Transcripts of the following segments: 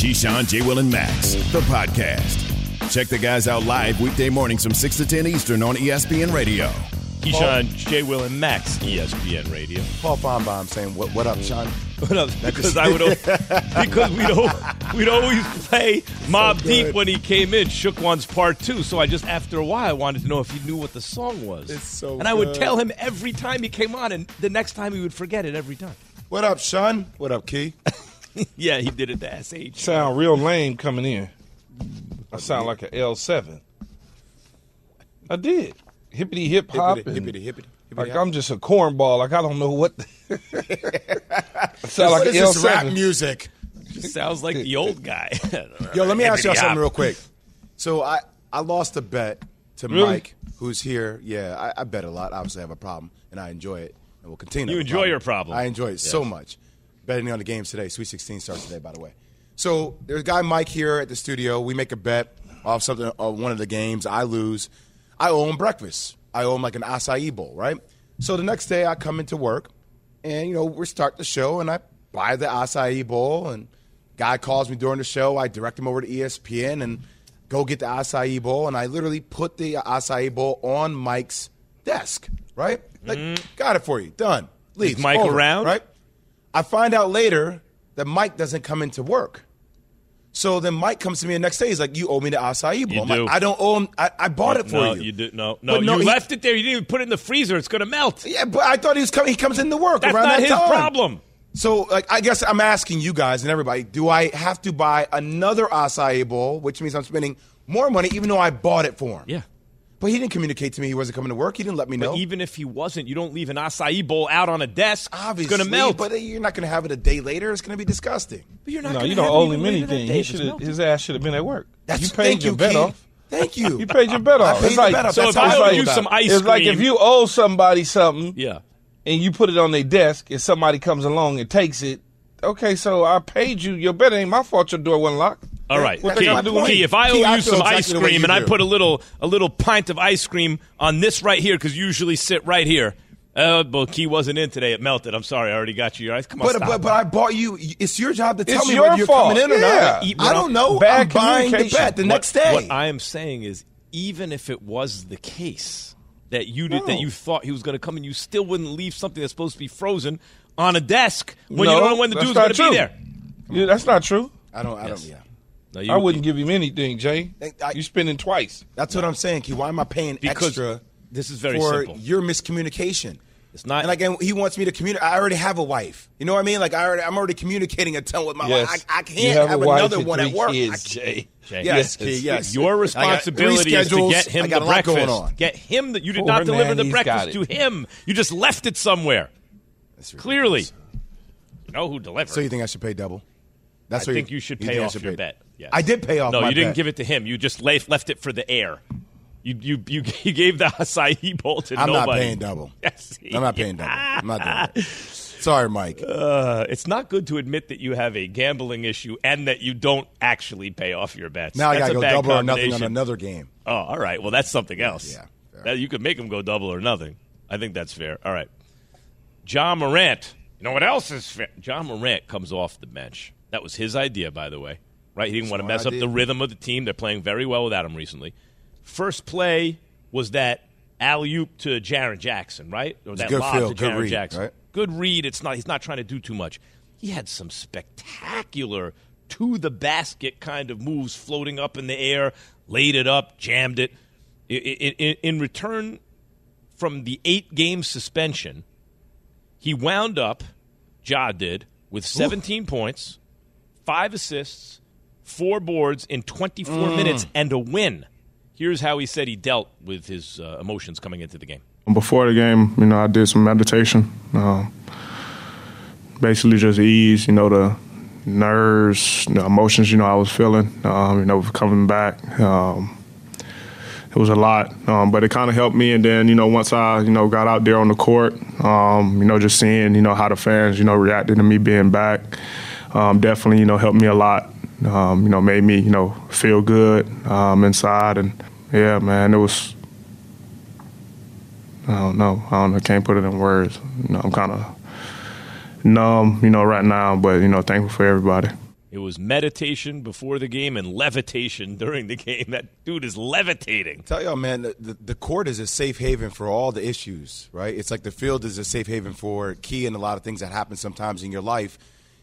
Keyshawn, J. Will, and Max, the podcast. Check the guys out live weekday mornings from 6 to 10 Eastern on ESPN Radio. Keyshawn, J. Will, and Max, ESPN Radio. Paul Finebaum saying, "What, what up, Sean?" What up? Because I would because we'd al- we'd always play Mobb Deep when he came in, Shook One's Part Two. So I just after a while I wanted to know if he knew what the song was. It's so and I would good. tell him every time he came on, and the next time he would forget it every time. What up, Sean? What up, Key? Yeah, he did it to SH. Sound real lame coming in. I sound like an L7. I did. Hippity hip hop. Hippity, and- hippity, hippity, hippity. Like I'm just a cornball. Like I don't know what. I sound What like is an this rap L7. music? Sounds like the old guy. Yo, let me ask y'all something real quick. So I, I lost a bet to Really? Mike, who's here. Yeah, I, I bet a lot. Obviously, I have a problem, and I enjoy it, and we'll continue. You have a enjoy your problem. I enjoy it so much. Betting on the games today. Sweet 16 starts today, by the way. So there's a guy Mike here at the studio. We make a bet off something of one of the games. I lose. I owe him breakfast. I owe him like an acai bowl, right? So the next day I come into work, and you know we start the show, and I buy the acai bowl, and guy calls me during the show. I direct him over to ESPN and go get the acai bowl, and I literally put the acai bowl on Mike's desk, right? Like, mm-hmm. got it for you, done. Leave. Mike Over, around? right? I find out later that Mike doesn't come into work. So then Mike comes to me the next day. He's like, "You owe me the acai bowl." Do. like, I don't owe him. I, I bought it for no, you. you did no, no. But no, you he- left it there. You didn't even put it in the freezer. It's going to melt. Yeah, but I thought he was coming. He comes into work That's around not that his time. problem. So, like, I guess I'm asking you guys and everybody: Do I have to buy another acai bowl, which means I'm spending more money, even though I bought it for him? Yeah. But he didn't communicate to me he wasn't coming to work. He didn't let me But know. even if he wasn't, you don't leave an acai bowl out on a desk. Obviously, it's going to melt. But you're not going to have it a day later. It's going to be disgusting. But you're not No, you don't owe him even later that anything. He should His ass should have been at work. That's you paid your you, bet Keith. off. Thank you. You paid your bet I off. paid It's like bet off. So That's if I feel owe you some ice it's like if you owe somebody something Yeah. and you put it on their desk and somebody comes along and takes it. Okay, so I paid you. Your bet ain't my fault. Your door wasn't locked. All right, That's Key, my. Key, if I owe Key, I you feel some exactly ice the way cream you and I do. put a little a little pint of ice cream on this right here because you usually sit right here. Uh, well, Key wasn't in today. It melted. I'm sorry. I already got you your ice. Come on, But, stop. but but I bought you. It's your job to tell It's me your whether you're fault. coming in or Yeah. not. I don't know. Bad I'm buying the communication. bet the what, next day. What I am saying is, even if it was the case that you did that No. you thought he was going to come and you still wouldn't leave something that's supposed to be frozen on a desk when no, you don't know when the dude's going to be there. Yeah, that's not true. I don't. I Yes. don't. Yeah. No, you- I wouldn't give him anything, Jay. Think- I- you spending twice. That's what I'm saying, Key. Why am I paying Because extra? this is very for simple. your miscommunication. It's not- And again, he wants me to communicate. I already have a wife. You know what I mean? Like I already, I'm already communicating a ton with my Yes, wife. I, I can't have, have, a wife another one three at work. Kids, Jay. Jay. Yes, Key, yes. Your responsibility is to get him I got the a lot breakfast. going on. Get him that you did Poor not deliver man, the he's breakfast to him. You just left it somewhere. That's ridiculous. Clearly, you know who delivered. So you think I should pay double? That's I think you should pay I off your bet. Yes. I did pay off. No, you didn't bet. give it to him. You just left, left it for the air. You you you, you gave the acai bowl to I'm not paying double. Yes, I'm not paying double. I'm not doing it. Sorry, Mike. Uh, it's not good to admit that you have a gambling issue and that you don't actually pay off your bets. now I got to go double or nothing on another game. Oh, all right. Well, that's something else. Yeah. That- you could make him go double or nothing. I think that's fair. All right. Ja Morant. You know what else is fair? Ja Morant comes off the bench. That was his idea, by the way. Right? He didn't want to Smart mess up the rhythm of the team. They're playing very well without him recently. First play was that alley oop to Jaren Jackson, right? Or that good lob to Jaren Jackson. right? Good read. It's not. He's not trying to do too much. He had some spectacular to the basket kind of moves floating up in the air, laid it up, jammed it. In return from the eight game suspension, he wound up, Ja did, with 17 points, five assists, four boards in 24 Mm. minutes, and a win. Here's how he said he dealt with his uh, emotions coming into the game. Before the game, you know, I did some meditation. Um, basically, just ease, you know, the nerves, the emotions, you know, I was feeling, um, you know, coming back. Um, it was a lot, um, but it kind of helped me. And then, you know, once I, you know, got out there on the court, um, you know, just seeing, you know, how the fans, you know, reacted to me being back, um, definitely, you know, helped me a lot. Um, you know, made me, you know, feel good um, inside. And yeah, man, it was. I don't know. I don't know. Can't put it in words. You know, I'm kind of numb, you know, right now. But you know, thankful for everybody. It was meditation before the game and levitation during the game. That dude is levitating. Tell y'all, man, the, the, the court is a safe haven for all the issues, right? It's like the field is a safe haven for key and a lot of things that happen sometimes in your life.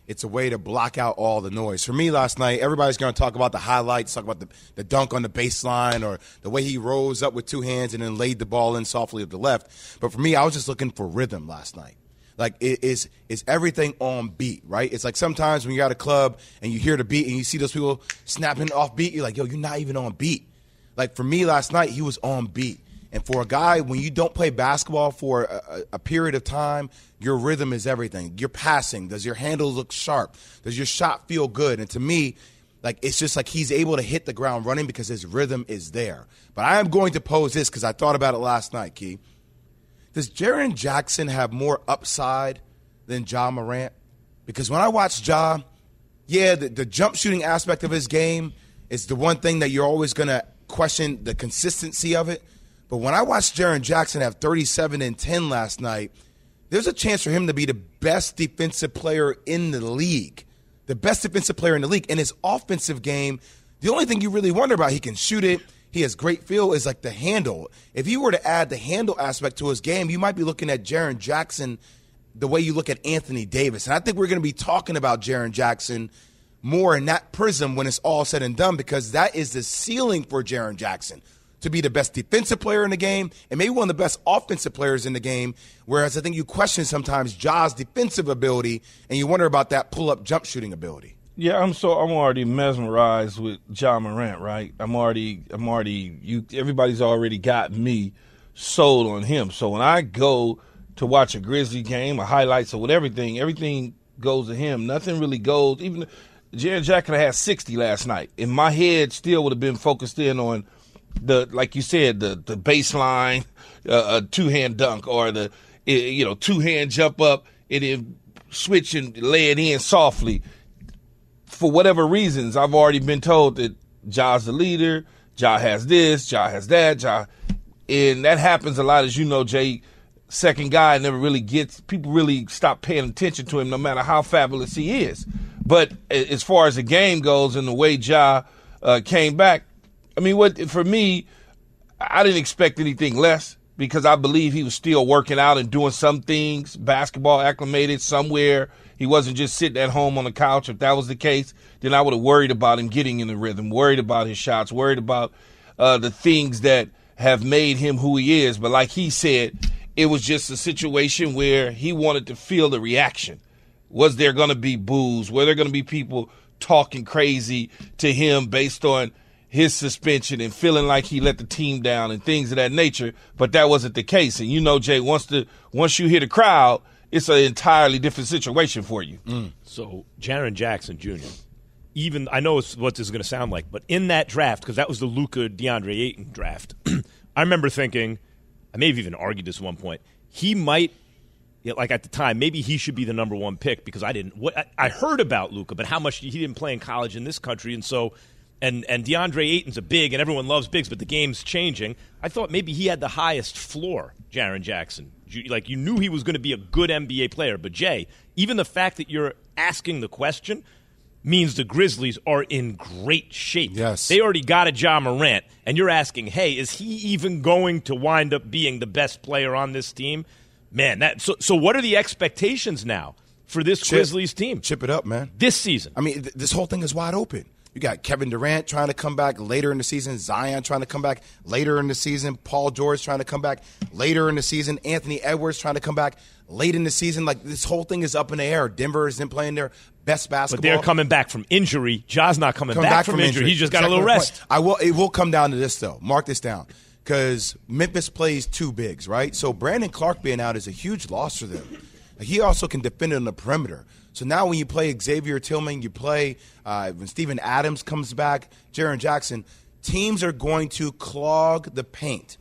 It's a way to block out all the noise. For me last night, everybody's going to talk about the highlights, talk about the, the dunk on the baseline or the way he rose up with two hands and then laid the ball in softly with the left. But for me, I was just looking for rhythm last night. Like it is is everything on beat, right? It's like sometimes when you're at a club and you hear the beat and you see those people snapping off beat, you're like, yo, you're not even on beat. Like for me last night, he was on beat. And for a guy, when you don't play basketball for a, a, period of time, your rhythm is everything. Your passing, does your handle look sharp? Does your shot feel good? And to me, like it's just like he's able to hit the ground running because his rhythm is there. But I am going to pose this because I thought about it last night, Key. Does Jaren Jackson have more upside than Ja Morant? Because when I watch Ja, yeah, the, the jump shooting aspect of his game is the one thing that you're always going to question the consistency of it. But when I watched Jaren Jackson have 37 and 10 last night, there's a chance for him to be the best defensive player in the league. The best defensive player in the league. In his offensive game, the only thing you really wonder about, he can shoot it he has great feel is like the handle. If you were to add the handle aspect to his game, you might be looking at Jaren Jackson the way you look at Anthony Davis. And I think we're going to be talking about Jaren Jackson more in that prism when it's all said and done because that is the ceiling for Jaren Jackson to be the best defensive player in the game and maybe one of the best offensive players in the game. Whereas I think you question sometimes Ja's defensive ability and you wonder about that pull up jump shooting ability. Yeah, I'm so I'm already mesmerized with Ja Morant, right? I'm already I'm already you everybody's already got me sold on him. So when I go to watch a Grizzly game, or highlights or whatever, everything, everything goes to him. Nothing really goes. Even Jaren Jackson had 60 last night. In my head, still would have been focused in on the like you said the the baseline, uh, a two hand dunk or the you know two hand jump up and then switch and lay it in softly for whatever reasons, I've already been told that Ja's the leader. Ja has this. Ja has that. Ja, and that happens a lot, as you know, Jay. Second guy never really gets people really stop paying attention to him, no matter how fabulous he is. But as far as the game goes and the way Ja uh, came back, I mean, what for me, I didn't expect anything less because I believe he was still working out and doing some things, basketball acclimated somewhere he wasn't just sitting at home on the couch. If that was the case, then I would have worried about him getting in the rhythm, worried about his shots, worried about uh, the things that have made him who he is. But like he said, it was just a situation where he wanted to feel the reaction. Was there going to be boos? Were there going to be people talking crazy to him based on his suspension and feeling like he let the team down and things of that nature? But that wasn't the case. And you know, Jay, once the once you hear the crowd – it's an entirely different situation for you. Mm. So, Jaren Jackson Jr., even I know what this is going to sound like, but in that draft, because that was the Luka DeAndre Ayton draft, I remember thinking, I may have even argued this at one point, he might, like at the time, maybe he should be the number one pick because I didn't. What I, I heard about Luka, but how much he didn't play in college in this country, and so and and DeAndre Ayton's a big, and everyone loves bigs, but the game's changing. I thought maybe he had the highest floor, Jaren Jackson. Like you knew he was going to be a good NBA player, but Jay, even the fact that you're asking the question means the Grizzlies are in great shape. Yes, they already got a Ja Morant, and you're asking, hey, is he even going to wind up being the best player on this team? Man, that so so. What are the expectations now for this chip, Grizzlies team? Chip it up, man. This season, I mean, th- this whole thing is wide open. You got Kevin Durant trying to come back later in the season, Zion trying to come back later in the season, Paul George trying to come back later in the season, Anthony Edwards trying to come back late in the season. Like this whole thing is up in the air. Denver isn't playing their best basketball. But they're coming back from injury. Ja's not coming, coming back, back, from, from injury. injury. He just got a little rest. I will. It will come down to this though. Mark this down because Memphis plays two bigs, right? So Brandon Clarke being out is a huge loss for them. He also can defend on the perimeter. So now when you play Xavier Tillman, you play uh, when Steven Adams comes back, Jaren Jackson, teams are going to clog the paint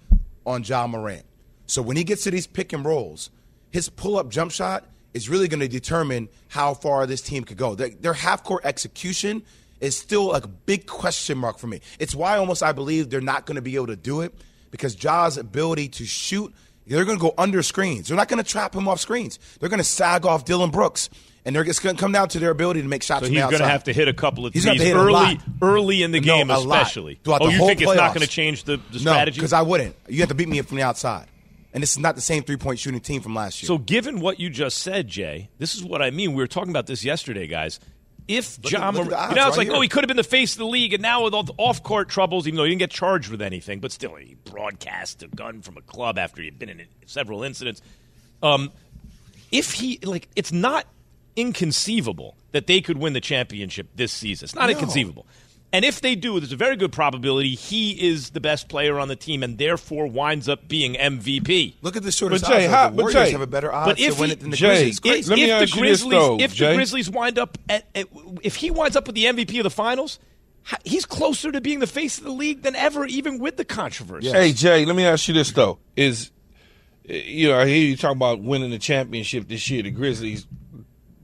on Ja Morant. So when he gets to these pick and rolls, his pull up jump shot is really going to determine how far this team could go. Their, their half court execution is still a big question mark for me. It's why almost I believe they're not going to be able to do it because Ja's ability to shoot, they're going to go under screens. They're not going to trap him off screens. They're going to sag off Dillon Brooks and they're just going to come down to their ability to make shots. So he's going to have to hit a couple of He's threes gonna hit a early, early in the No, game, especially. Throughout oh, you think it's not going to change the, the No, strategy? because I wouldn't. You have to beat me from the outside, and this is not the same three point shooting team from last year. So, given what you just said, Jay, this is what I mean. We were talking about this yesterday, guys. If Look John, look at the Moran- odds you know, it's right like, here. oh, he could have been the face of the league, and now with all the off-court troubles, even though he didn't get charged with anything, but still, he broadcast a gun from a club after he had been in several incidents. Um, if he like, it's not inconceivable that they could win the championship this season. It's not No. inconceivable. And if they do, there's a very good probability he is the best player on the team, and therefore winds up being MVP. Look at the shortest But Jay, how- the but Warriors Jay- have a better odds But if to win he- it than the Jay, Grizzlies. Great. If, Let me if ask the you this, Grizzlies, though, if Jay. the Grizzlies wind up at, at, if he winds up with the MVP of the finals, he's closer to being the face of the league than ever, even with the controversy. Hey Jay, let me ask you this though: Is you know I hear you talk about winning the championship this year? The Grizzlies,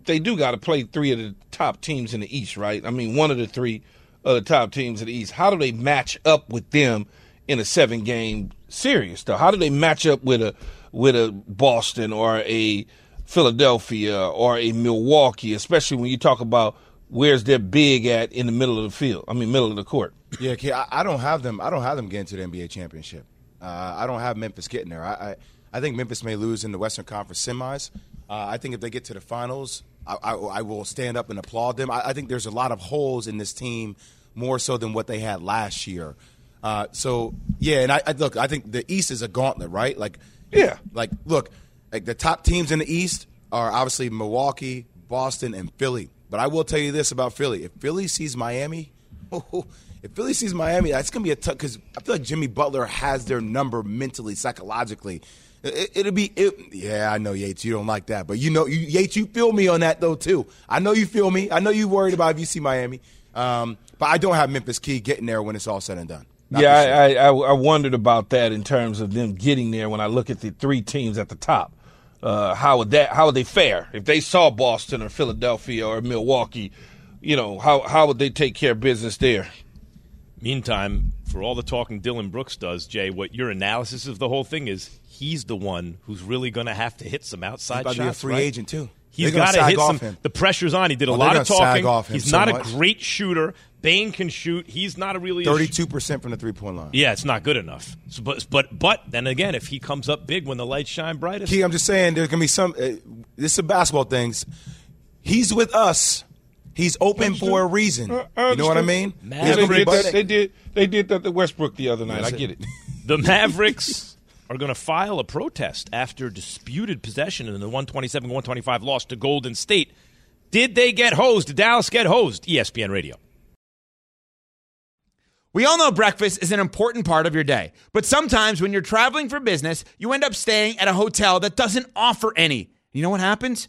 they do got to play three of the top teams in the East, right? I mean, one of the three of the top teams in the East. How do they match up with them in a seven-game series? Though, how do they match up with a with a Boston or a Philadelphia or a Milwaukee? Especially when you talk about where's their big at in the middle of the field. I mean, middle of the court. Yeah, I don't have them. I don't have them getting to the NBA championship. Uh, I don't have Memphis getting there. I, I, I think Memphis may lose in the Western Conference semis. Uh, I think if they get to the finals, I, I, I will stand up and applaud them. I, I think there's a lot of holes in this team, more so than what they had last year. Uh, so yeah, and I, I look. I think the East is a gauntlet, right? Like Yeah. like look, like the top teams in the East are obviously Milwaukee, Boston, and Philly. But I will tell you this about Philly: if Philly sees Miami, if Philly sees Miami, that's gonna be a tough because I feel like Jimmy Butler has their number mentally, psychologically. It, it'll be, it, yeah. I know Yates, you don't like that, but you know, you, Yates, you feel me on that though too. I know you feel me. I know you worried about if you see Miami, um, but I don't have Memphis Key getting there when it's all said and done. Not yeah, this year. I, I, I wondered about that in terms of them getting there. When I look at the three teams at the top, uh, how would that? How would they fare if they saw Boston or Philadelphia or Milwaukee? You know, how how would they take care of business there? Meantime, for all the talking Dillon Brooks does, Jay, what your analysis of the whole thing is, he's the one who's really going to have to hit some outside He's about shots. to be a free right? agent too. He's They're gonna got to sag hit off some. him. The pressure's on. He did a Oh, lot of talking. off He's so not much. a great shooter. Bane can shoot. He's not a really Thirty-two percent from the three-point line. Yeah, it's not good enough. So, but but but then again, if he comes up big when the lights shine brightest, Key, I'm just saying there's gonna be some. Uh, this is basketball things. He's with us. He's open for a reason. Uh, you know what I mean? Man, they, did that, they did they did that to Westbrook the other night. I get it. it. the Mavericks are going to file a protest after disputed possession in the 127-125 loss to Golden State. Did they get hosed? Did Dallas get hosed? ESPN Radio. We all know breakfast is an important part of your day, but sometimes when you're traveling for business, you end up staying at a hotel that doesn't offer any. You know what happens?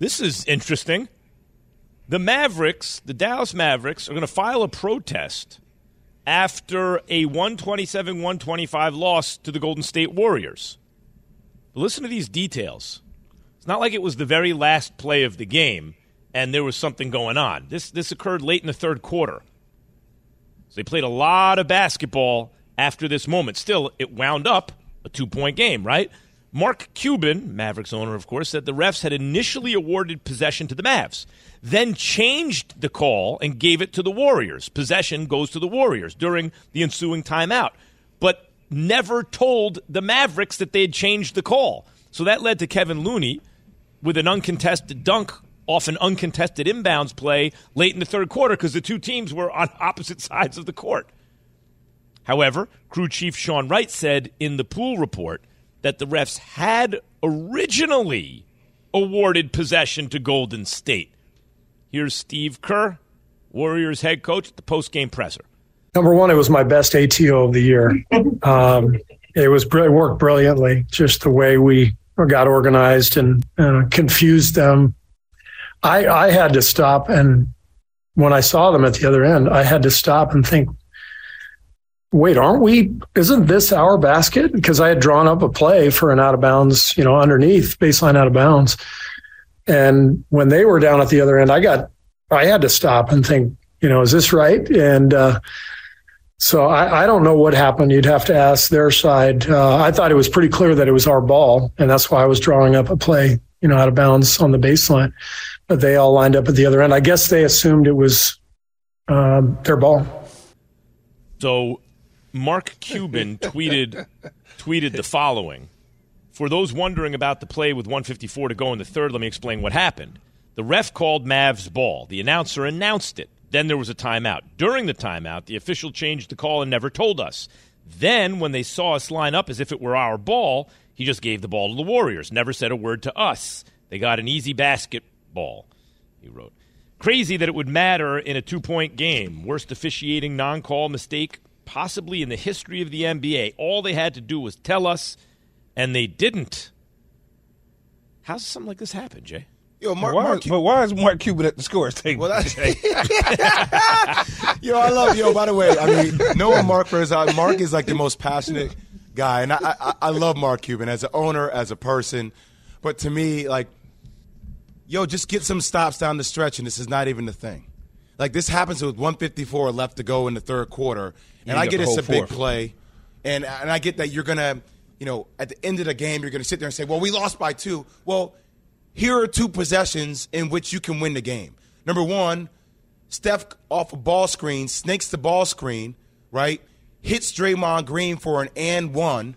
This is interesting. The Mavericks, the Dallas Mavericks, are going to file a protest after a 127 125 loss to the Golden State Warriors. But listen to these details. It's not like it was the very last play of the game and there was something going on. This, this occurred late in the third quarter. So they played a lot of basketball after this moment. Still, it wound up a two point game, right? Mark Cuban, Mavericks owner, of course, said the refs had initially awarded possession to the Mavs, then changed the call and gave it to the Warriors. Possession goes to the Warriors during the ensuing timeout, but never told the Mavericks that they had changed the call. So that led to Kevin Looney with an uncontested dunk off an uncontested inbounds play late in the third quarter because the two teams were on opposite sides of the court. However, crew chief Sean Wright said in the pool report that the refs had originally awarded possession to Golden State. Here's Steve Kerr, Warriors head coach, at the post game presser. Number one, it was my best ATO of the year. Um, it was it worked brilliantly. Just the way we got organized and uh, confused them. I I had to stop, and when I saw them at the other end, I had to stop and think. Wait, aren't we? Isn't this our basket? Because I had drawn up a play for an out of bounds, you know, underneath baseline out of bounds. And when they were down at the other end, I got, I had to stop and think, you know, is this right? And uh, so I, I, don't know what happened. You'd have to ask their side. Uh, I thought it was pretty clear that it was our ball, and that's why I was drawing up a play, you know, out of bounds on the baseline. But they all lined up at the other end. I guess they assumed it was um, their ball. So, Mark Cuban tweeted tweeted the following: For those wondering about the play with 154 to go in the third, let me explain what happened. The ref called Mav's ball. The announcer announced it. Then there was a timeout. During the timeout, the official changed the call and never told us. Then, when they saw us line up as if it were our ball, he just gave the ball to the Warriors, never said a word to us. They got an easy basketball, he wrote. Crazy that it would matter in a two point game. Worst officiating non call mistake possibly in the history of the NBA. All they had to do was tell us, and they didn't. How does something like this happen, Jay? Yo, Mark, why, Mark, but why is Mark Cuban at the scores table? Well, yo, I love yo. By the way, I mean, knowing Mark for his, uh, Mark is like the most passionate guy, and I, I, I love Mark Cuban as an owner, as a person. But to me, like, yo, just get some stops down the stretch, and this is not even the thing. Like this happens with 154 left to go in the third quarter, and I get it's a big play, and and I get that you're gonna, you know, at the end of the game, you're gonna sit there and say, well, we lost by two. Well, here are two possessions in which you can win the game. Number one, Steph off a ball screen, snakes the ball screen, right? Hits Draymond Green for an and one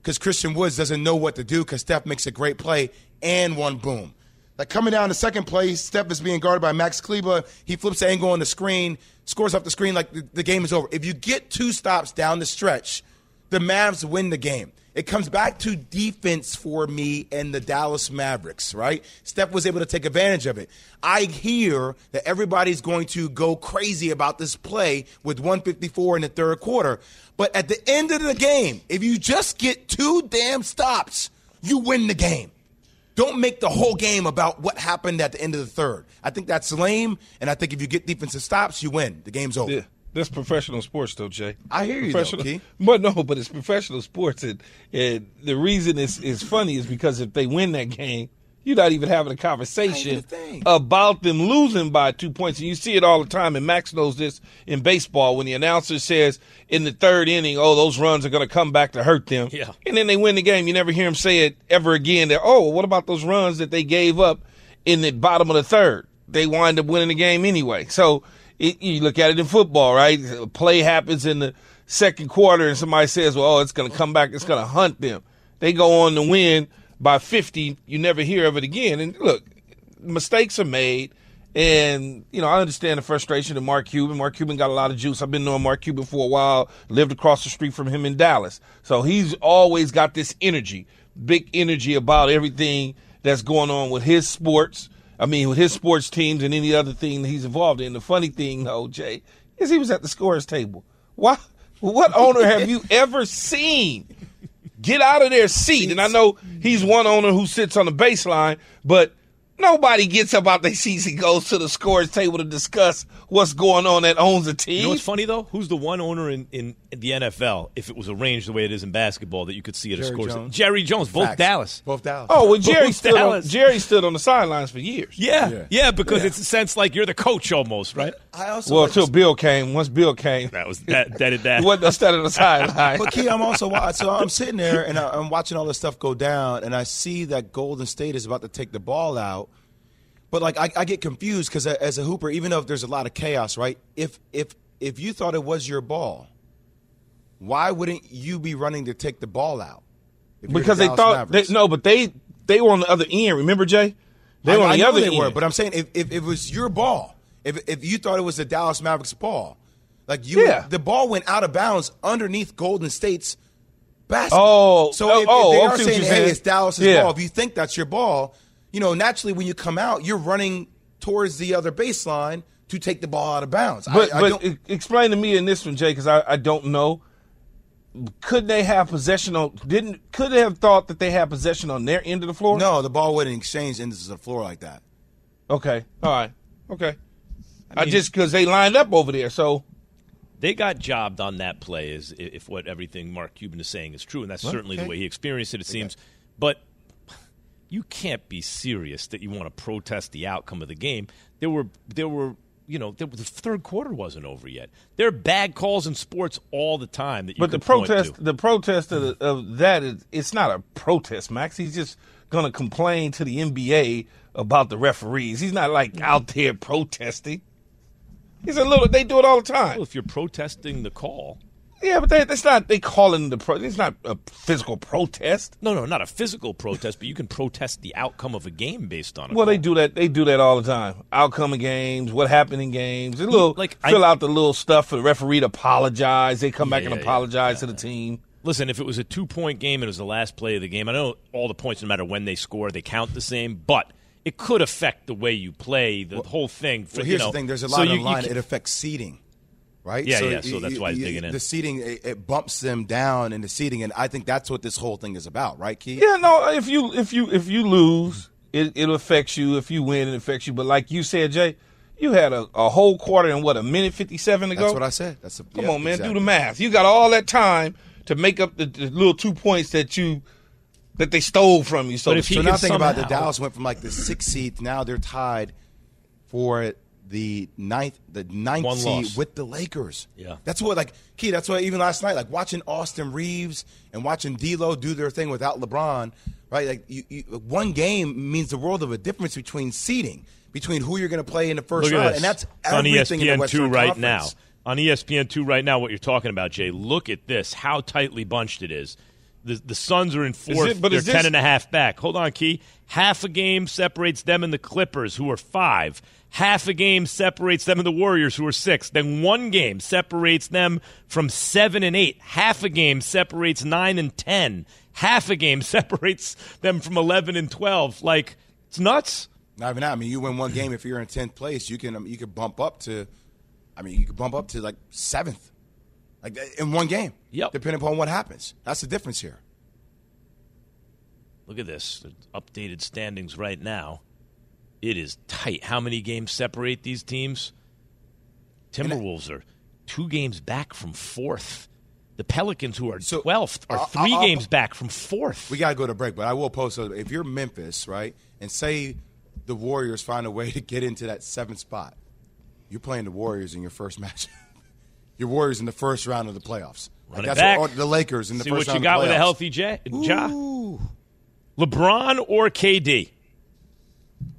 because Christian Woods doesn't know what to do because Steph makes a great play and one boom. Like coming down to second place, Steph is being guarded by Max Kleber. He flips the angle on the screen, scores off the screen like the, the game is over. If you get two stops down the stretch, the Mavs win the game. It comes back to defense for me and the Dallas Mavericks, right? Steph was able to take advantage of it. I hear that everybody's going to go crazy about this play with 154 in the third quarter. But at the end of the game, if you just get two damn stops, you win the game. Don't make the whole game about what happened at the end of the third. I think that's lame, and I think if you get defensive stops, you win. The game's over. Yeah. That's professional sports, though, Jay. I hear you, professional, though, Key. But no, but it's professional sports, and, and the reason it's, it's funny is because if they win that game, you're not even having a conversation about them losing by two points. And you see it all the time, and Max knows this in baseball when the announcer says in the third inning, oh, those runs are going to come back to hurt them. Yeah. And then they win the game. You never hear him say it ever again. That, oh, what about those runs that they gave up in the bottom of the third? They wind up winning the game anyway. So it, you look at it in football, right? A play happens in the second quarter, and somebody says, well, oh, it's going to come back, it's going to hunt them. They go on to win by 50, you never hear of it again. And look, mistakes are made. And, you know, I understand the frustration of Mark Cuban. Mark Cuban got a lot of juice. I've been knowing Mark Cuban for a while, lived across the street from him in Dallas. So he's always got this energy, big energy about everything that's going on with his sports. I mean, with his sports teams and any other thing that he's involved in. The funny thing, though, Jay, is he was at the scorer's table. Why? What owner have you ever seen get out of their seat. And I know he's one owner who sits on the baseline, but nobody gets up out their seats and goes to the scores table to discuss what's going on that owns a team. You know what's funny though? Who's the one owner in, in, in the NFL, if it was arranged the way it is in basketball, that you could see it a Jerry scores? Jones. Jerry Jones, both Facts. Dallas. Both Dallas. Oh, well, Jerry Both stood, on, Jerry stood on the sidelines for years. Yeah, Yeah. yeah, because it's a sense like you're the coach almost, right? I also Well, like until Bill came. Once Bill came, That was that that did that. he wasn't standing on the sideline. But Key, I'm also so I'm sitting there and I- I'm watching all this stuff go down, and I see that Golden State is about to take the ball out. But like I, I get confused because as a hooper, even though there's a lot of chaos, right? If if if you thought it was your ball, why wouldn't you be running to take the ball out? You're the because they thought they, no, but they they were on the other end. Remember, Jay? They were on I the other they end. were, but I'm saying if, if, it was your ball, if if you thought it was the Dallas Mavericks ball, like you, Yeah. the ball went out of bounds underneath Golden State's basket. Oh, so oh, if, oh, if they oh, I are saying, "Hey, it's Dallas's Yeah. ball," if you think that's your ball, you know, naturally when you come out, you're running towards the other baseline to take the ball out of bounds. But I, I but don't, explain to me in this one, Jay, because I, I don't know. Could they have possession on? Didn't could they have thought that they had possession on their end of the floor? no, the ball wouldn't exchange ends of the floor like that. Okay. All right. Okay. I, just because they lined up over there, so They got jobbed on that play, is if what everything Mark Cuban is saying is true, and that's certainly the way he experienced it. It seems, but you can't be serious that you want to protest the outcome of the game. There were there were you know there, the third quarter wasn't over yet. There are bad calls in sports all the time that you but the protest to. the protest of, the, of that is it's not a protest, Max. He's just gonna complain to the NBA about the referees. He's not like mm-hmm. out there protesting. He's a little. They do it all the time. Well, if you're protesting the call, Yeah, but they, that's not. They calling the pro. It's not a physical protest. no, no, not a physical protest, but you can protest the outcome of a game based on it. Well, they do that. They do that all the time. Outcome of games, what happened in games. They little Like, I- fill out the little stuff for the referee to apologize. They come back and yeah, apologize to the team. Listen, if it was a two point game and it was the last play of the game, I know all the points, no matter when they score, they count the same, but it could affect the way you play, the whole thing. For, Well, you here's know, the thing: there's a so lot you- on you the line. can- It affects seating, right? Yeah, yeah, so that's why he's digging in. The seating it, it bumps them down in the seating, and I think that's what this whole thing is about, right, Keith? Yeah, no. If you if you if you lose, it it affects you. If you win, it affects you. But like you said, Jay, you had a, a whole quarter and what a minute fifty seven to go. That's what I said. That's a, Come yeah, on, man, exactly. do the math. You got all that time to make up the, the little two points that you that they stole from you. So But to if he So now can think about it. somehow- Dallas went from like the sixth seed. Now they're tied for the ninth, the ninth One seed loss. with the Lakers. Yeah. that's what like key. That's why even last night, like watching Austin Reaves and watching D'Lo do their thing without LeBron, right? Like you, you, one game means the world of a difference between seeding, between who you're going to play in the first round, this. and that's It's on E everything in the ESPN Western two right Conference. now. On ESPN two right now, what you're talking about, Jay. Look at this. How tightly bunched it is. The the Suns are in fourth. it- but They're is this- ten and a half back. Hold on, Key. Half a game separates them and the Clippers, who are five. Half a game separates them and the Warriors, who are six. Then one game separates them from seven and eight. Half a game separates nine and ten. Half a game separates them from eleven and twelve. Like it's nuts. Not even that. I mean, you win one game if you're in tenth place, you can um, you can bump up to. I mean, you can bump up to like seventh, like in one game. Yep. Depending upon what happens, that's the difference here. Look at this. The updated standings right now. It is tight. How many games separate these teams? Timberwolves are two games back from fourth. The Pelicans, who are So, 12th, are I'll- 3 I'll- games back from fourth. We got to go to break, but I will post. If you're Memphis, right, and say the Warriors find a way to get into that seventh spot, you're playing the Warriors in your first match. your Warriors in the first round of the playoffs. Like, that's back. what- the Lakers in the See first what you got with a healthy J- Ja. LeBron or KD?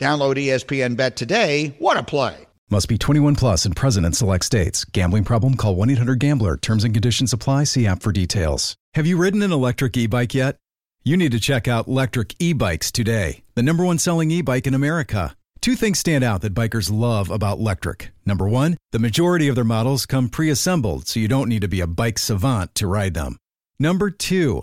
Download ESPN Bet today. What a play! Must be 21 plus and present in select states. Gambling problem? Call 1 800 Gambler. Terms and conditions apply. See app for details. Have you ridden an electric e bike yet? You need to check out Lectric E Bikes today, the number one selling e bike in America. Two things stand out that bikers love about Electric. Number one, the majority of their models come pre assembled, so you don't need to be a bike savant to ride them. Number two,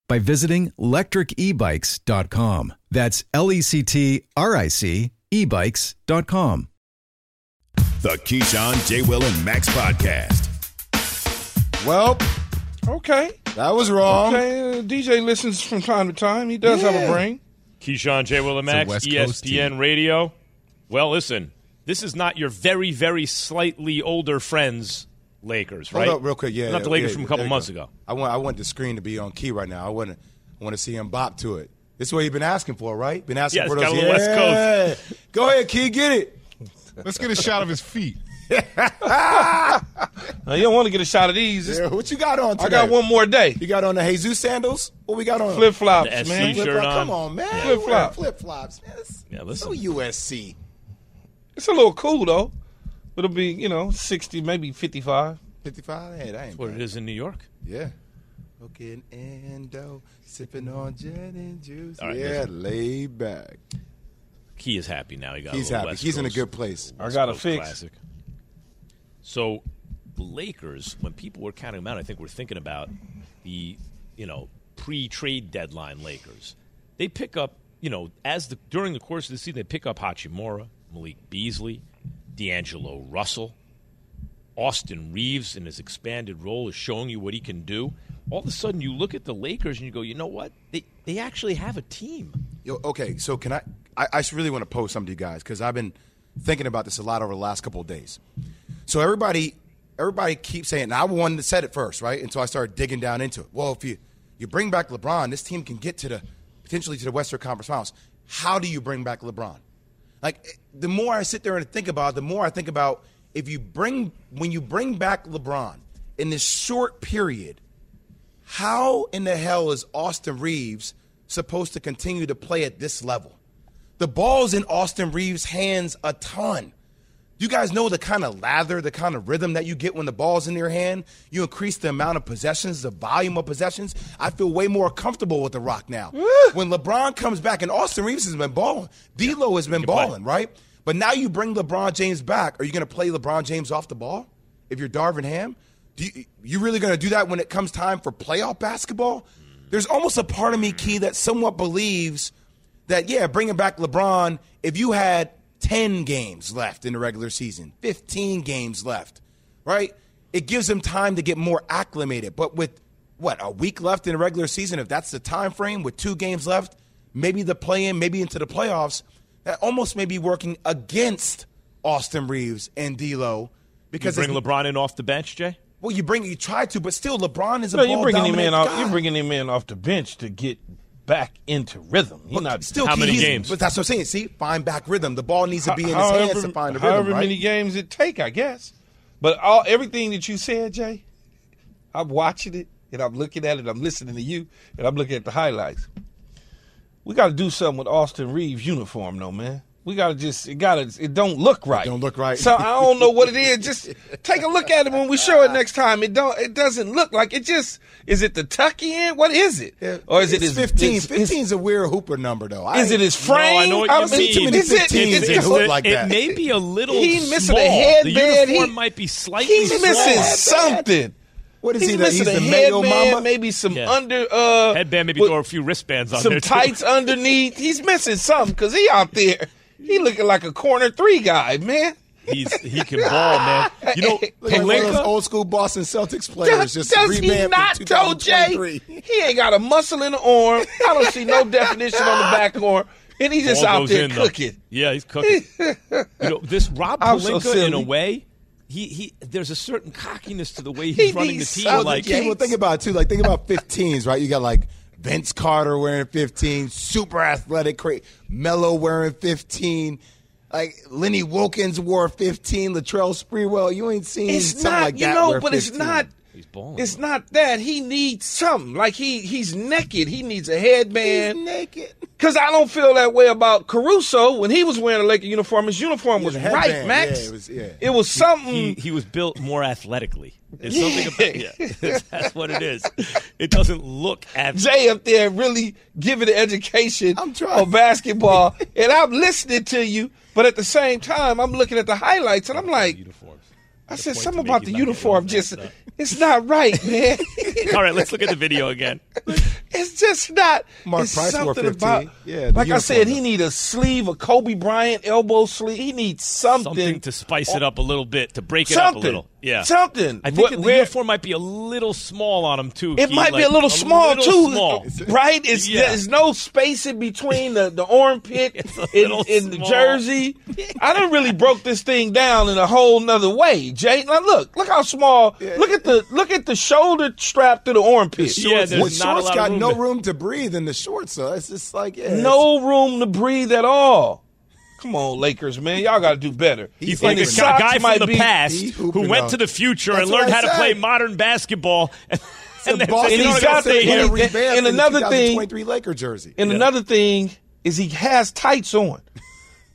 by visiting lectricebikes.com. That's L E C T R I C ebikes.com. The Keyshawn, J. Will, and Max podcast. Well, okay. that was wrong. Okay, uh, DJ listens from time to time. He does have a brain. Keyshawn J. Will, and Max, ESPN. Radio. Well, listen, this is not your very, very slightly older friends, Lakers, right? Hold up real quick. Yeah, not the Lakers yeah, from a couple months go. ago. I want I want the screen to be on key right now. I want to I want to see him bop to it. This is what you've been asking for, right? Been asking Yeah, for it's those. got a little yeah. West Go ahead, Key, get it. Let's get a shot of his feet. Now, you don't want to get a shot of these. Yeah, what you got on today? I got one more day. You got on the Jesus sandals? What we got on? Flip flops, man. Flip-flop. on. Come on, man. Flip-flop. Flip flops, man. It's Yeah, listen. So USC. It's a little cool though. It'll be you know sixty, maybe fifty-five. 55? Hey, that ain't What bad. it is in New York. Yeah. Looking endo, sipping on gin and juice. All right, yeah, listen. laid back. He is happy now. He got He's little happy. West He's in a Coast- good place. I got a Coast fix. Classic. So, the Lakers, when people were counting them out, I think we're thinking about the, you know, pre-trade deadline Lakers. They pick up, you know, as the during the course of the season, they pick up Hachimura, Malik Beasley, D'Angelo Russell, Austin Reaves in his expanded role is showing you what he can do. All of a sudden, you look at the Lakers and you go, you know what? They they actually have a team. Yo, okay, so can I? I, I really want to pose something to you guys because I've been thinking about this a lot over the last couple of days. So everybody, everybody keeps saying, and I one that said it first, right? Until I started digging down into it. Well, if you you bring back LeBron, this team can get to the potentially to the Western Conference Finals. How do you bring back LeBron? Like the more I sit there and think about, it, the more I think about if you bring when you bring back LeBron in this short period, how in the hell is Austin Reaves supposed to continue to play at this level? The ball's in Austin Reaves' hands a ton. You guys know the kind of lather, the kind of rhythm that you get when the ball's in your hand. You increase the amount of possessions, the volume of possessions. I feel way more comfortable with the rock now. when LeBron comes back, and Austin Reaves has been balling, D'Lo has been balling, right? But now you bring LeBron James back. Are you going to play LeBron James off the ball if you're Darvin Ham? Do you, you really going to do that when it comes time for playoff basketball? There's almost a part of me, Key, that somewhat believes that yeah, bringing back LeBron, if you had 10 games left in the regular season, 15 games left, right? It gives them time to get more acclimated. But with what, a week left in the regular season, if that's the time frame with two games left, maybe the play in, maybe into the playoffs, that almost may be working against Austin Reaves and D'Lo You because bring it's- LeBron in off the bench, Jay. well, you bring you try to, but still, LeBron is a No, ball you're bringing him in. Off, you're bringing him in off the bench to get back into rhythm. He's not still, How many games? But that's what I'm saying. See, find back rhythm. The ball needs to be in his however, hands to find the rhythm, however right? many games it take, I guess. But all everything that you said, Jay, I'm watching it and I'm looking at it. I'm listening to you and I'm looking at the highlights. We got to do something with Austin Reaves' uniform, though, man. We got to just it got to it don't look right. don't look right. So I don't know what it is. Just take a look at it when we show it next time. It don't it doesn't look like it. Just is it the tucky in? What is it? or is it it's his 15? his- 15 is a weird hooper number, though. I Is it his frame? No, I know what I you mean, mean. too many is it- 15s that it- look like it may be a little He missing small. a headband. The uniform He- might be slightly He's small. missing something. What is He's he? The, missing he's a the Mayo headband, Mama? maybe some Yeah. under uh Headband, maybe with throw a few wristbands on some there. too. tights underneath. He's missing something because he out there. He looking like a corner three guy, man. He's he can ball, man. You know, Look one of those old school Boston Celtics players. Does, just does he revamped not, in Jay? He ain't got a muscle in the arm. I don't see no definition on the back arm, and he just Ball out goes there in, though. cooking. Yeah, he's cooking. you know, this Rob I'm so Pelinka, in a silly. way, he he. There's a certain cockiness to the way he's He running the needs team. something, Like, Yeah, well, think about it too. Like, think about 15s, right? You got like Vince Carter wearing 15, super athletic, cra- Mello wearing 15. Like Lenny Wilkens wore 15, Latrell Sprewell. You ain't seen It's something not, like you that. know, wear but it's not. He's balling. It's not that he needs something. Like he he's naked. He needs a headband. He's naked. Cause I don't feel that way about Caruso when he was wearing a Laker uniform. His uniform was right. Max. Yeah, it was- yeah. It was something. he, he was built more athletically. It's something about yeah. That's what it is. It doesn't look at Jay up there really giving the education I'm trying. of basketball, and I'm listening to you, but at the same time, I'm looking at the highlights, and I'm like, uniforms. I said something about the uniform just it up. It's not right, man. All right, let's look at the video again. it's just not. Mark it's Price wore something 15. about. Yeah, like I said, he need a sleeve, a Kobe Bryant elbow sleeve. He needs something, Something to spice it up a little bit, to break it Something. up a little. Yeah. Something. I think Wh- the where- uniform might be a little small on him, too. It Key, might be a little small little too, small. right? It's Yeah. there's no space in between the, the armpit a in, in the jersey. I done really broke this thing down in a whole nother way, Jay. Now look, look how small. Look at the look at the shoulder strap to the armpit. Yeah, the there's not a shorts lot of got room no to- room to breathe in the shorts, so it's just like yeah, no room to breathe at all. Come on, Lakers, man, y'all got to do better. He's And like a the guy might from the be- past who went up. to the future That's and learned how to play modern basketball. And, and then and he's "You know, I got gotta the- and here." he- and in another thing- 2023 Laker jersey. And another thing is he has tights on,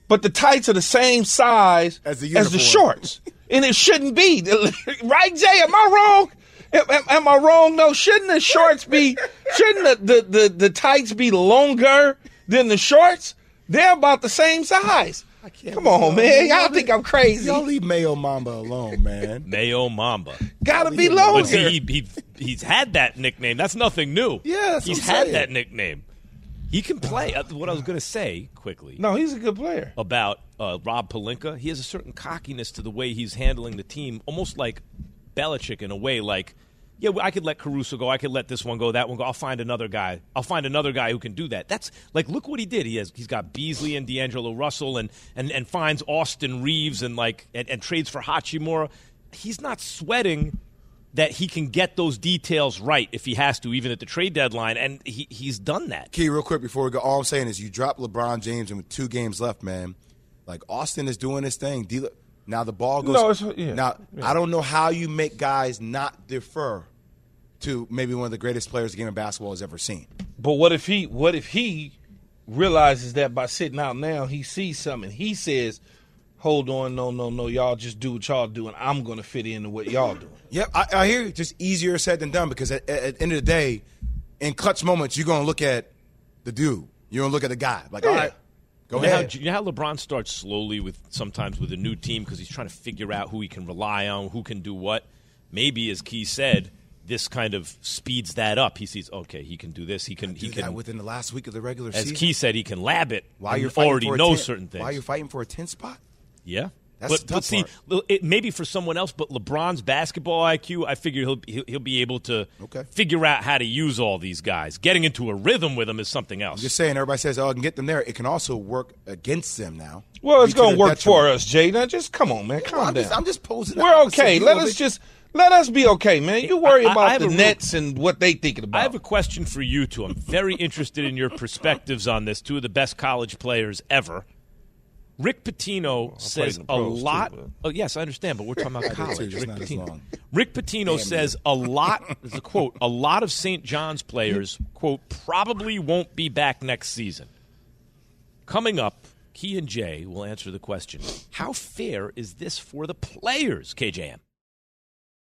but the tights are the same size As the the shorts, and it shouldn't be. right, Jay? Am I wrong? Am, am- am I wrong? No. Shouldn't the shorts be? Shouldn't the, the, the, the tights be longer than the shorts? They're about the same size. Come on, man. Y'all think I'm crazy? Y'all leave Mayo Mamba alone, man. Mayo Mamba. Gotta be But longer. see, he, he, he's had that nickname. That's nothing new. Yeah, that's he's what had saying. that nickname. He can play. Uh, What I was going to say quickly no, he's a good player. about uh, Rob Pelinka, he has a certain cockiness to the way he's handling the team, almost like Belichick in a way. Like, yeah, I could let Caruso go. I could let this one go, that one go. I'll find another guy. I'll find another guy who can do that. That's like, look what he did. He has he's got Beasley and D'Angelo Russell, and and and finds Austin Reaves and like and, and trades for Hachimura. He's not sweating that he can get those details right if he has to, even at the trade deadline, and he he's done that. Key, real quick before we go, all I'm saying is you drop LeBron James and with two games left, man. Like Austin is doing his thing. D- now the ball goes. No, it's- yeah. Now I don't know how you make guys not defer to maybe one of the greatest players the game of basketball has ever seen. But what if he what if he realizes that by sitting out now he sees something he says, Hold on, no, no, no, y'all just do what y'all doing. I'm gonna fit into what y'all doing. Yep, I, I hear you. Just easier said than done because at, at, at the end of the day, in clutch moments, you're gonna look at the dude. You're gonna look at the guy. Like, all right, go You know, how, you know how LeBron starts slowly with sometimes with a new team because he's trying to figure out who he can rely on, who can do what. Maybe, as Key said, this kind of speeds that up. He sees, okay, he can do this. He can. He can. within the last week of the regular As season. Key said, he can lab it. While you're already for a knows 10 certain things. While you're fighting for a ten spot. Yeah. That's but, the but see, part. it, maybe for someone else, but LeBron's basketball IQ, I figure he'll he'll, he'll be able to Okay. figure out how to use all these guys. Getting into a rhythm with them is something else. Just saying, everybody says, "Oh, I can get them there." It can also work against them now. Well, it's gonna their work for us, Jay. Now just come on, man. Calm I'm down. just, I'm just posing. We're okay. Let us it. just let us be okay, man. You worry I- I about have the a real- Nets and what they thinking about. I have a question for you two. I'm very interested in your perspectives on this. Two of the best college players ever. Rick Pitino says a the pros, too, lot. oh yes, I understand, but we're talking about I do, too, college. Rick not as Pitino. long. Rick Pitino says a lot. This is a quote. A lot of St. John's players quote probably won't be back next season. Coming up, Key and Jay will answer the question: How fair is this for the players? KJM.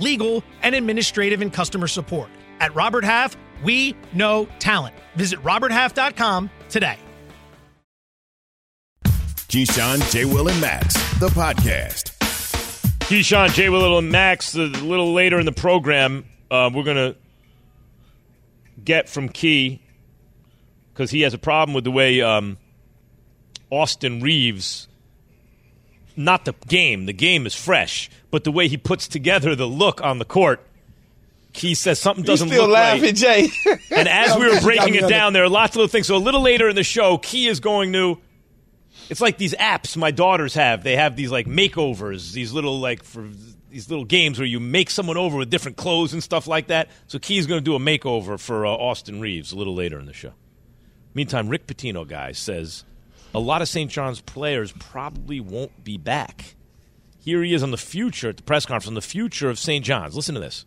legal, and administrative and customer support. At Robert Half, we know talent. Visit RobertHalf.com today. Keyshawn, J. Will, and Max, the podcast. Keyshawn, Jay Willett, and Max. A little later in the program, uh, we're going to get from Key because he has a problem with the way um, Austin Reaves, not the game, the game is fresh, but the way he puts together the look on the court. Key says something doesn't still look laughing, right. Jay? And as we were breaking it down, there are lots of little things. So a little later in the show, Key is going to It's like these apps my daughters have. They have these like makeovers, these little like for these little games where you make someone over with different clothes and stuff like that. So Key's going to do a makeover for uh, Austin Reaves a little later in the show. Meantime, Rick Pitino, guy says a lot of St. John's players probably won't be back. Here he is on the future at the press conference on the future of St. John's. Listen to this.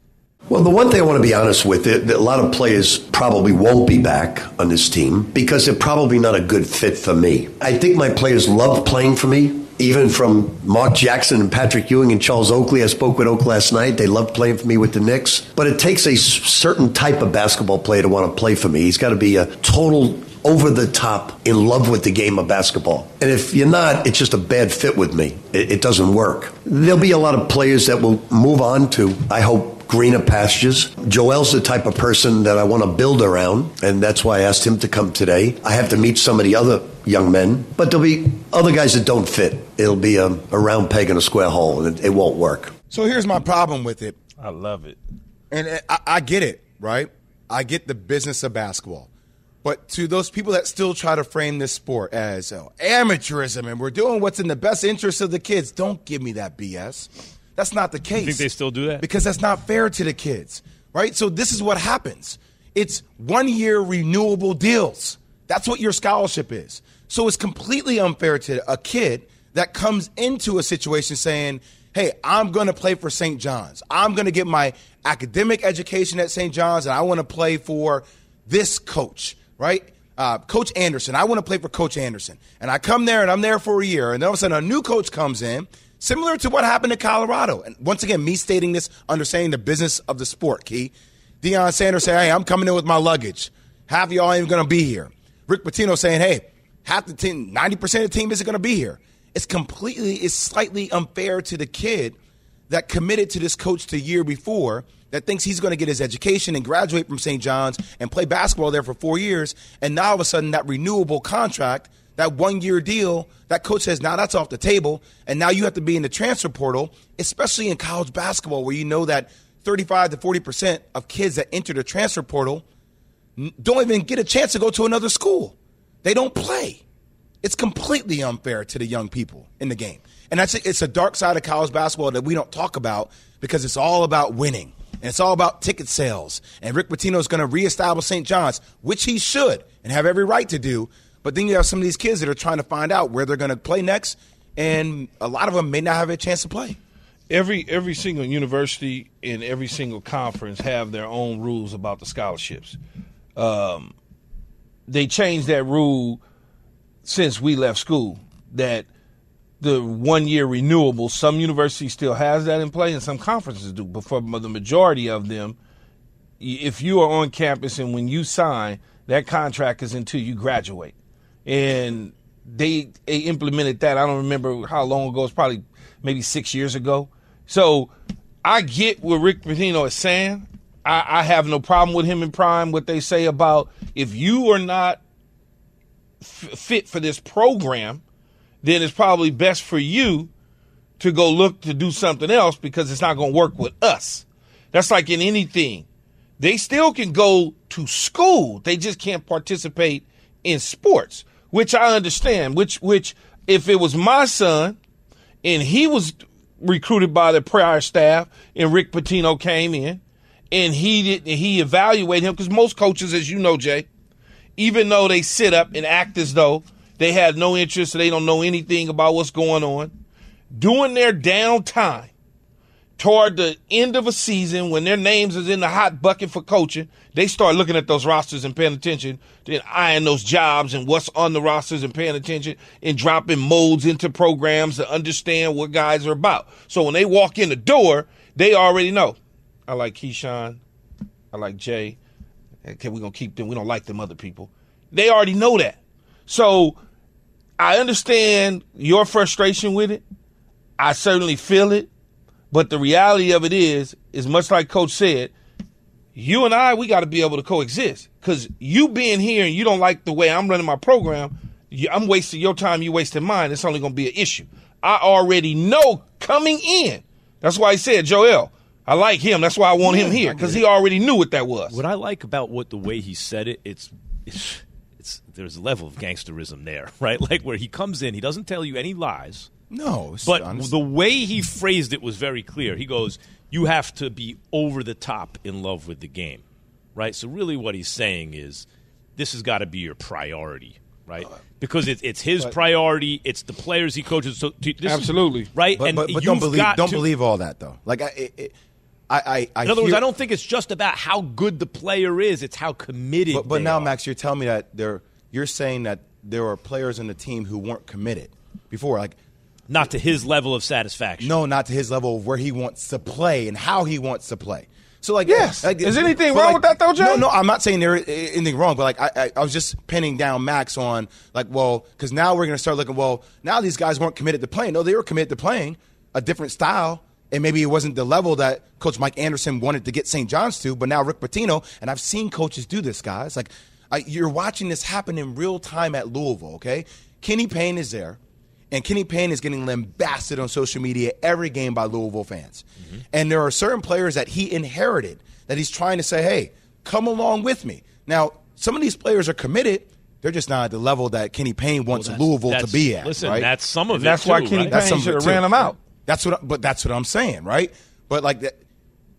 Well, the one thing I want to be honest with, that a lot of players probably won't be back on this team because they're probably not a good fit for me. I think my players love playing for me. Even from Mark Jackson and Patrick Ewing and Charles Oakley, I spoke with Oak last night. They love playing for me with the Knicks. But it takes a certain type of basketball player to want to play for me. He's got to be a total over the top in love with the game of basketball. And if you're not, it's just a bad fit with me. It, it doesn't work. There'll be a lot of players that will move on to, I hope, greener pastures. Joel's the type of person that I want to build around, and that's why I asked him to come today. I have to meet some of the other young men, but there'll be other guys that don't fit. It'll be a, a round peg in a square hole, and it, it won't work. So here's my problem with it. I love it. And I, I get it, right? I get the business of basketball. But to those people that still try to frame this sport as oh, amateurism and we're doing what's in the best interest of the kids, don't give me that BS. That's not the case. You think they still do that? Because that's not fair to the kids, right? So this is what happens. It's one year renewable deals. That's what your scholarship is. So it's completely unfair to a kid that comes into a situation saying, hey, I'm going to play for St. John's. I'm going to get my academic education at St. John's, and I want to play for this coach right? Uh, coach Anderson. I want to play for Coach Anderson. And I come there and I'm there for a year. And then all of a sudden a new coach comes in, similar to what happened in Colorado. And once again, me stating this, understanding the business of the sport, Key. Deion Sanders say, hey, I'm coming in with my luggage. Half of y'all ain't going to be here. Rick Pitino saying, hey, half the team, 90% of the team isn't going to be here. It's completely, it's slightly unfair to the kid that committed to this coach the year before that thinks he's going to get his education and graduate from St. John's and play basketball there for four years. And now all of a sudden, that renewable contract, that one year deal, that coach says, now that's off the table. And now you have to be in the transfer portal, especially in college basketball, where you know that 35 to 40% of kids that enter the transfer portal don't even get a chance to go to another school. They don't play. It's completely unfair to the young people in the game. And that's it's a dark side of college basketball that we don't talk about because it's all about winning and it's all about ticket sales. And Rick Pitino is going to reestablish St. John's, which he should and have every right to do. But then you have some of these kids that are trying to find out where they're going to play next, and a lot of them may not have a chance to play. Every every single university in every single conference have their own rules about the scholarships. Um, they changed that rule since we left school. That the one year renewable. Some universities still has that in play, and some conferences do. But for the majority of them, if you are on campus and when you sign, that contract is until you graduate. And they, they implemented that. I don't remember how long ago. It's probably maybe six years ago. So I get what Rick Pitino is saying. I, I have no problem with him in prime. What they say about if you are not f- fit for this program then it's probably best for you to go look to do something else because it's not going to work with us. That's like in anything. They still can go to school. They just can't participate in sports, which I understand. Which, which, if it was my son and he was recruited by the prior staff and Rick Pitino came in and he did, he evaluated him because most coaches, as you know, Jay, even though they sit up and act as though they have no interest. They don't know anything about what's going on. During their downtime, toward the end of a season, when their names is in the hot bucket for coaching, they start looking at those rosters and paying attention, then eyeing those jobs and what's on the rosters and paying attention and dropping molds into programs to understand what guys are about. So when they walk in the door, they already know. I like Keyshawn. I like Jay. Eh, okay, we're gonna keep them. We don't like them other people. They already know that. So I understand your frustration with it. I certainly feel it. But the reality of it is, is much like Coach said, you and I, we got to be able to coexist. Because you being here and you don't like the way I'm running my program, I'm wasting your time, you wasting mine. It's only going to be an issue. I already know coming in. That's why I said, Joel, I like him. That's why I want yeah, him here because he already knew what that was. What I like about what the way he said it, it's, it's it's there's a level of gangsterism there, right? Like where he comes in, he doesn't tell you any lies. No, But honest. the way he phrased it was very clear. He goes, "You have to be over the top in love with the game." Right? So really what he's saying is this has got to be your priority, right? Uh, because it, it's his but- priority, it's the players he coaches. So t- this is- Absolutely. right? But, and but, but don't believe don't to- believe all that though. Like I, it, it, I, I, I In other words, I don't think it's just about how good the player is; it's how committed. But, but they now, are. Max, you're telling me that there, you're saying that there are players in the team who weren't committed before, like not to his level of satisfaction. no, not to his level of where he wants to play and how he wants to play. So, like, Yes. like, Is anything wrong like, with that, though, Jay? No, no, I'm not saying there is eh, anything wrong, but like, I, I, I was just pinning down Max on like, well, because now we're going to start looking. Well, now these guys weren't committed to playing. No, they were committed to playing a different style. And maybe it wasn't the level that Coach Mike Anderson wanted to get St. John's to, but now Rick Pitino, and I've seen coaches do this, guys. Like, I, you're watching this happen in real time at Louisville, okay? Kenny Payne is there, and Kenny Payne is getting lambasted on social media every game by Louisville fans. Mm-hmm. And there are certain players that he inherited that he's trying to say, hey, come along with me. Now, some of these players are committed. They're just not at the level that Kenny Payne wants that's- Louisville to be at. listen, right? that's some of And it, that's why Kenny right? Payne should have ran him out. That's what, but that's what I'm saying, right? But like that,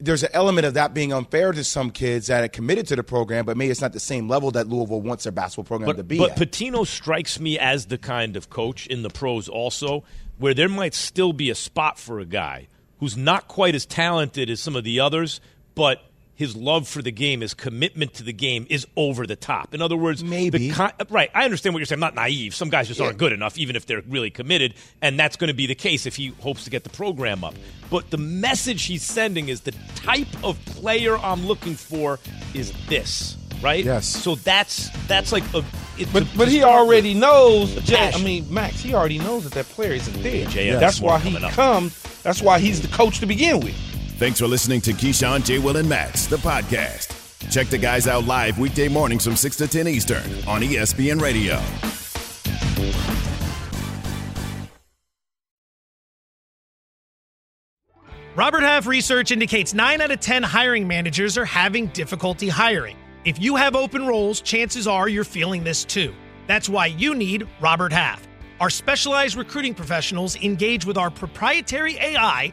there's an element of that being unfair to some kids that are committed to the program, but maybe it's not the same level that Louisville wants their basketball program to be but at. Pitino strikes me as the kind of coach in the pros also where there might still be a spot for a guy who's not quite as talented as some of the others, but his love for the game, his commitment to the game is over the top. In other words, Maybe. the ki- right. I understand what you're saying. I'm not naive. Some guys just aren't good enough, even if they're really committed, and that's going to be the case if he hopes to get the program up. But the message he's sending is the type of player I'm looking for is this, right? Yes. So that's that's like a. It, But to- but he already knows. Jay, I mean, Max. He already knows that that player isn't there. Jay, yeah, that's why he up. comes. That's why he's the coach to begin with. Thanks for listening to Keyshawn, J. Will, and Max, the podcast. Check the guys out live weekday mornings from 6 to 10 Eastern on ESPN Radio. Robert Half research indicates 9 out of 10 hiring managers are having difficulty hiring. If you have open roles, chances are you're feeling this too. That's why you need Robert Half. Our specialized recruiting professionals engage with our proprietary AI